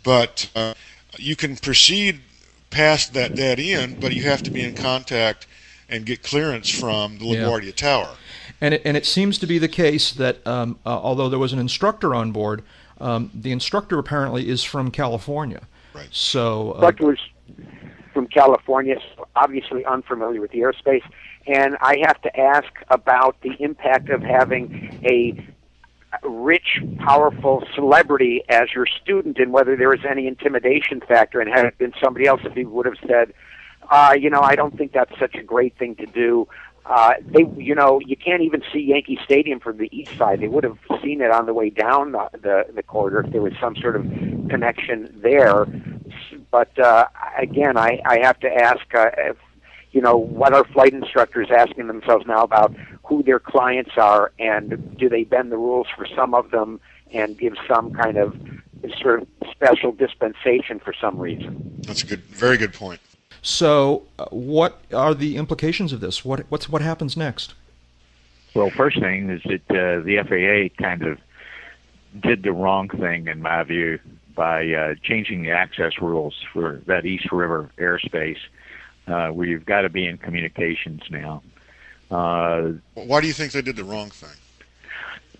but uh, you can proceed past that dead end, but you have to be in contact and get clearance from the LaGuardia yeah. Tower. And it, and it seems to be the case that um, uh, although there was an instructor on board, um, the instructor apparently is from California. Right. So. Uh, was from California, so obviously unfamiliar with the airspace. And I have to ask about the impact of having a rich, powerful celebrity as your student and whether there was any intimidation factor. And had it been somebody else, if he would have said, uh, you know, I don't think that's such a great thing to do. Uh, they, you know, you can't even see Yankee Stadium from the east side. They would have seen it on the way down the the, the corridor if there was some sort of connection there. But uh, again, I, I have to ask uh, you know, what are flight instructors asking themselves now about who their clients are and do they bend the rules for some of them and give some kind of sort of special dispensation for some reason? That's a good, very good point. So, uh, what are the implications of this? What what's what happens next? Well, first thing is that uh, the FAA kind of did the wrong thing, in my view, by uh, changing the access rules for that East River airspace uh, where you've got to be in communications now. Uh, Why do you think they did the wrong thing?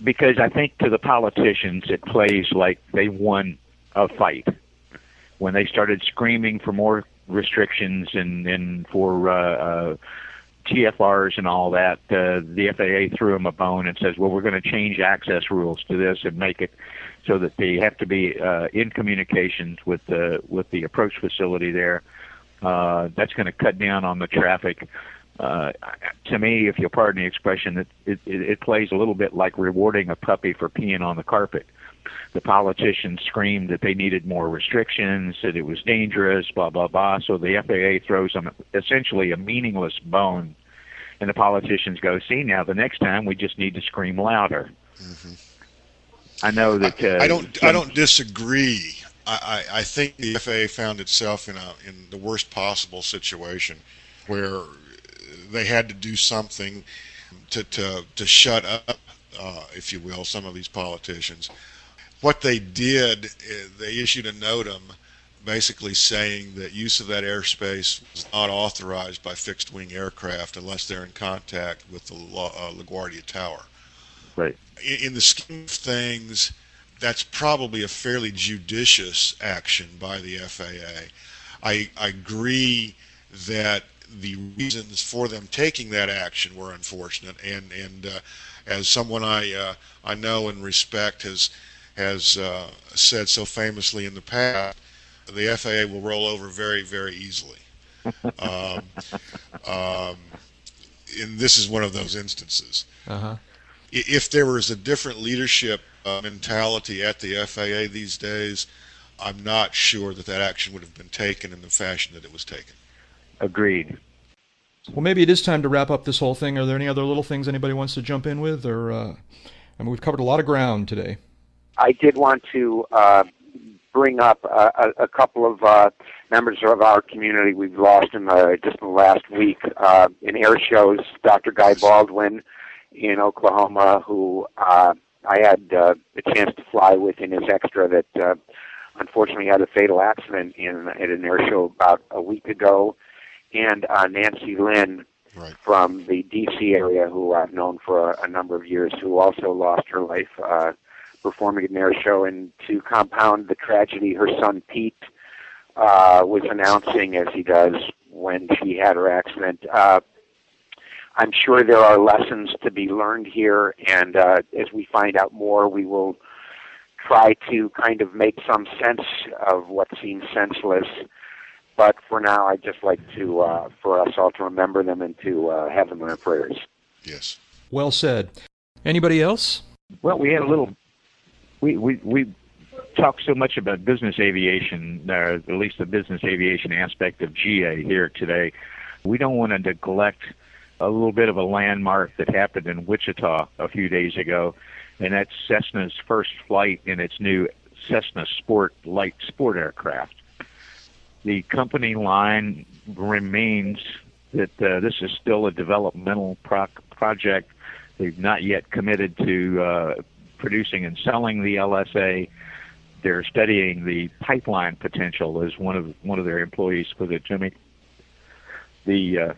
Because I think to the politicians it plays like they won a fight when they started screaming for more restrictions and and for uh, uh, TFRs and all that. Uh, the FAA threw them a bone and says, "Well, we're going to change access rules to this and make it so that they have to be uh, in communications with the with the approach facility there." Uh, that's going to cut down on the traffic. Uh, to me, if you'll pardon the expression, it, it, it plays a little bit like rewarding a puppy for peeing on the carpet. The politicians screamed that they needed more restrictions, that it was dangerous, blah, blah, blah. So the FAA throws them essentially a meaningless bone. And the politicians go, see, now the next time we just need to scream louder. Mm-hmm. I know that. Uh, I, I don't. I don't disagree. I, I think the FAA found itself in a in the worst possible situation where they had to do something to to, to shut up, uh, if you will, some of these politicians. What they did, uh, they issued a NOTAM basically saying that use of that airspace was not authorized by fixed wing aircraft unless they're in contact with the uh, LaGuardia Tower. Right. In, in the scheme of things, that's probably a fairly judicious action by the FAA. I, I agree that the reasons for them taking that action were unfortunate, and and uh, as someone I uh, I know and respect has has uh, said so famously in the past, the FAA will roll over very very easily. um, um, and this is one of those instances. Uh-huh. If there was a different leadership uh, mentality at the FAA these days, I'm not sure that that action would have been taken in the fashion that it was taken. Agreed. Well, maybe it is time to wrap up this whole thing. Are there any other little things anybody wants to jump in with, or uh, I mean, we've covered a lot of ground today. I did want to uh, bring up a, a, couple of uh, members of our community we've lost in the, just in the last week uh, in air shows. Dr. Guy Baldwin in Oklahoma, who uh, I had uh, a chance to fly with in his extra that uh, unfortunately had a fatal accident in at an air show about a week ago, and uh, Nancy Lynn right. from the D.C. area, who I've known for a, a number of years, who also lost her life uh, performing at an air show. And to compound the tragedy, her son Pete uh, was announcing, as he does when she had her accident. Uh, I'm sure there are lessons to be learned here, and uh, as we find out more, we will try to kind of make some sense of what seems senseless. But for now, I'd just like to, uh, for us all to remember them and to uh, have them in our prayers. Yes. Well said. Anybody else? Well, we had a little. We we we talked so much about business aviation, uh, at least the business aviation aspect of GA here today. We don't want to neglect a little bit of a landmark that happened in Wichita a few days ago, and that's Cessna's first flight in its new Cessna Sport light sport aircraft. The company line remains that uh, this is still a developmental pro- project. They've not yet committed to uh, producing and selling the LSA. They're studying the pipeline potential, as one of one of their employees put it to me. The uh,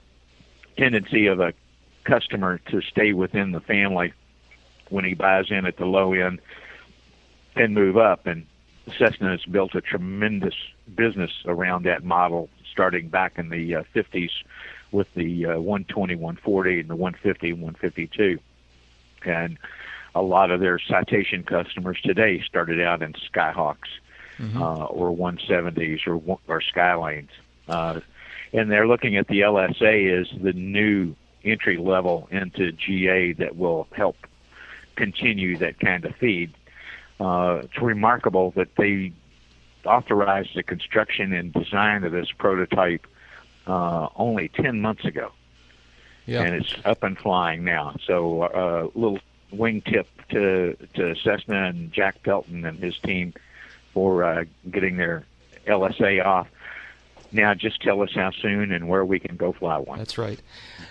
tendency of a customer to stay within the family when he buys in at the low end and move up. And Cessna has built a tremendous business around that model, starting back in the uh, 50s with the uh, 120, 140, and the 150, 152. And a lot of their citation customers today started out in Skyhawks mm-hmm. uh, or 170s or or Skylanes, uh, and they're looking at the LSA as the new entry level into GA that will help continue that kind of feed. Uh, it's remarkable that they authorized the construction and design of this prototype uh, only 10 months ago. Yeah. And it's up and flying now. So a uh, little wingtip to to Cessna and Jack Pelton and his team for uh, getting their LSA off. Now, just tell us how soon and where we can go fly one. That's right.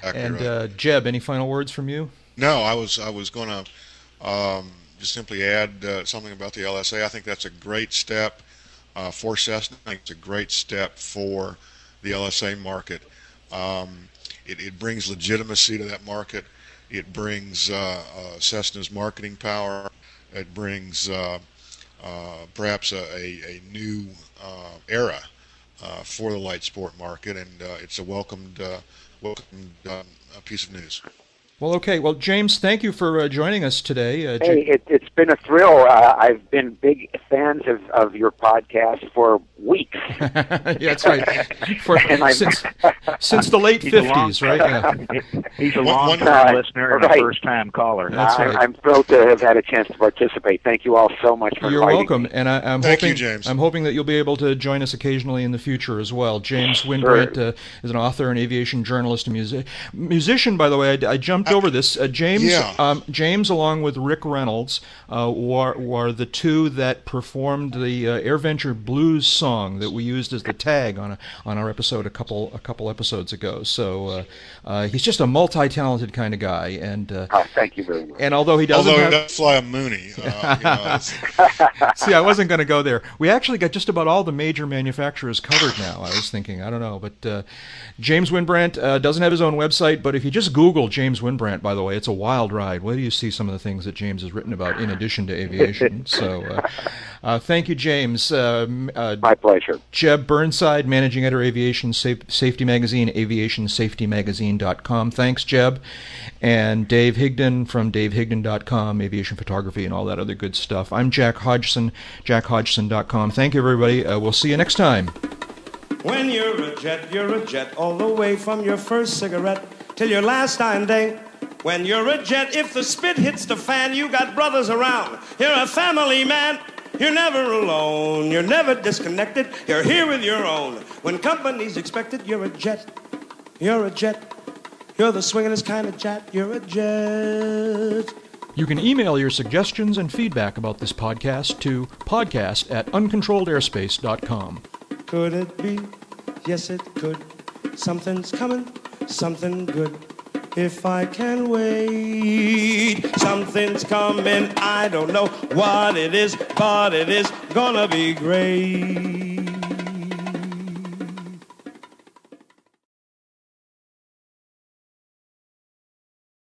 and uh, Jeb, any final words from you? No, I was I was going to um, just simply add uh, something about the LSA. I think that's a great step uh, for Cessna. I think it's a great step for the LSA market. Um, it, it brings legitimacy to that market. It brings uh, uh, Cessna's marketing power. It brings uh, perhaps a, a, a new era Uh, for the light sport market, and uh, it's a welcomed, uh, welcomed um, piece of news. Well, okay. Well, James, thank you for uh, joining us today. Uh, hey, it, has been a thrill. Uh, I've been big fans of, of your podcast for weeks. yeah, that's right. For, since, since the late fifties, right? Yeah. He's a long time listener and right. a first time caller. That's right. I'm thrilled to have had a chance to participate. Thank you all so much for You're welcome, me. and I, am Thank hoping you, James. I'm hoping that you'll be able to join us occasionally in the future as well. James Wynbrandt uh, is an author, an aviation journalist, and music musician. By the way, I, I jumped over this. Uh, James, yeah. um, James, along with Rick Reynolds, uh, were, were the two that performed the uh, AirVenture Blues song that we used as the tag on a, on our episode a couple a couple episodes ago. So uh, uh, he's just a multi-talented kind of guy, and uh, oh, thank you very much. And although he doesn't, although have, he does fly a Mooney, you know, see, I wasn't going to go there. We actually got just about all the major manufacturers covered now. I was thinking, I don't know, but James Wynbrandt doesn't have his own website, but if you just Google James Wynbrandt, by the way, it's a wild ride. Where do you see some of the things that James has written about in addition to aviation? so, uh, uh, thank you, James. Uh, My pleasure. Jeb Burnside, managing editor, Aviation Safety Magazine, aviationsafetymagazine.com. Thanks, Jeb. And Dave Higdon from davehigdon.com, aviation photography, and all that other good stuff. I'm Jack Hodgson, jackhodgson.com. Thank you, everybody. Uh, we'll see you next time. When you're a jet, you're a jet all the way from your first cigarette till your last dying day. When you're a jet, if the spit hits the fan, you got brothers around. You're a family man. You're never alone. You're never disconnected. You're here with your own. When company's expected, you're a jet. You're a jet. You're the swingin'est kind of jet. You're a jet. You can email your suggestions and feedback about this podcast to podcast at uncontrolledairspace.com. Could it be? Yes, it could. Something's coming, something good if I can wait. Something's coming, I don't know what it is, but it is gonna be great.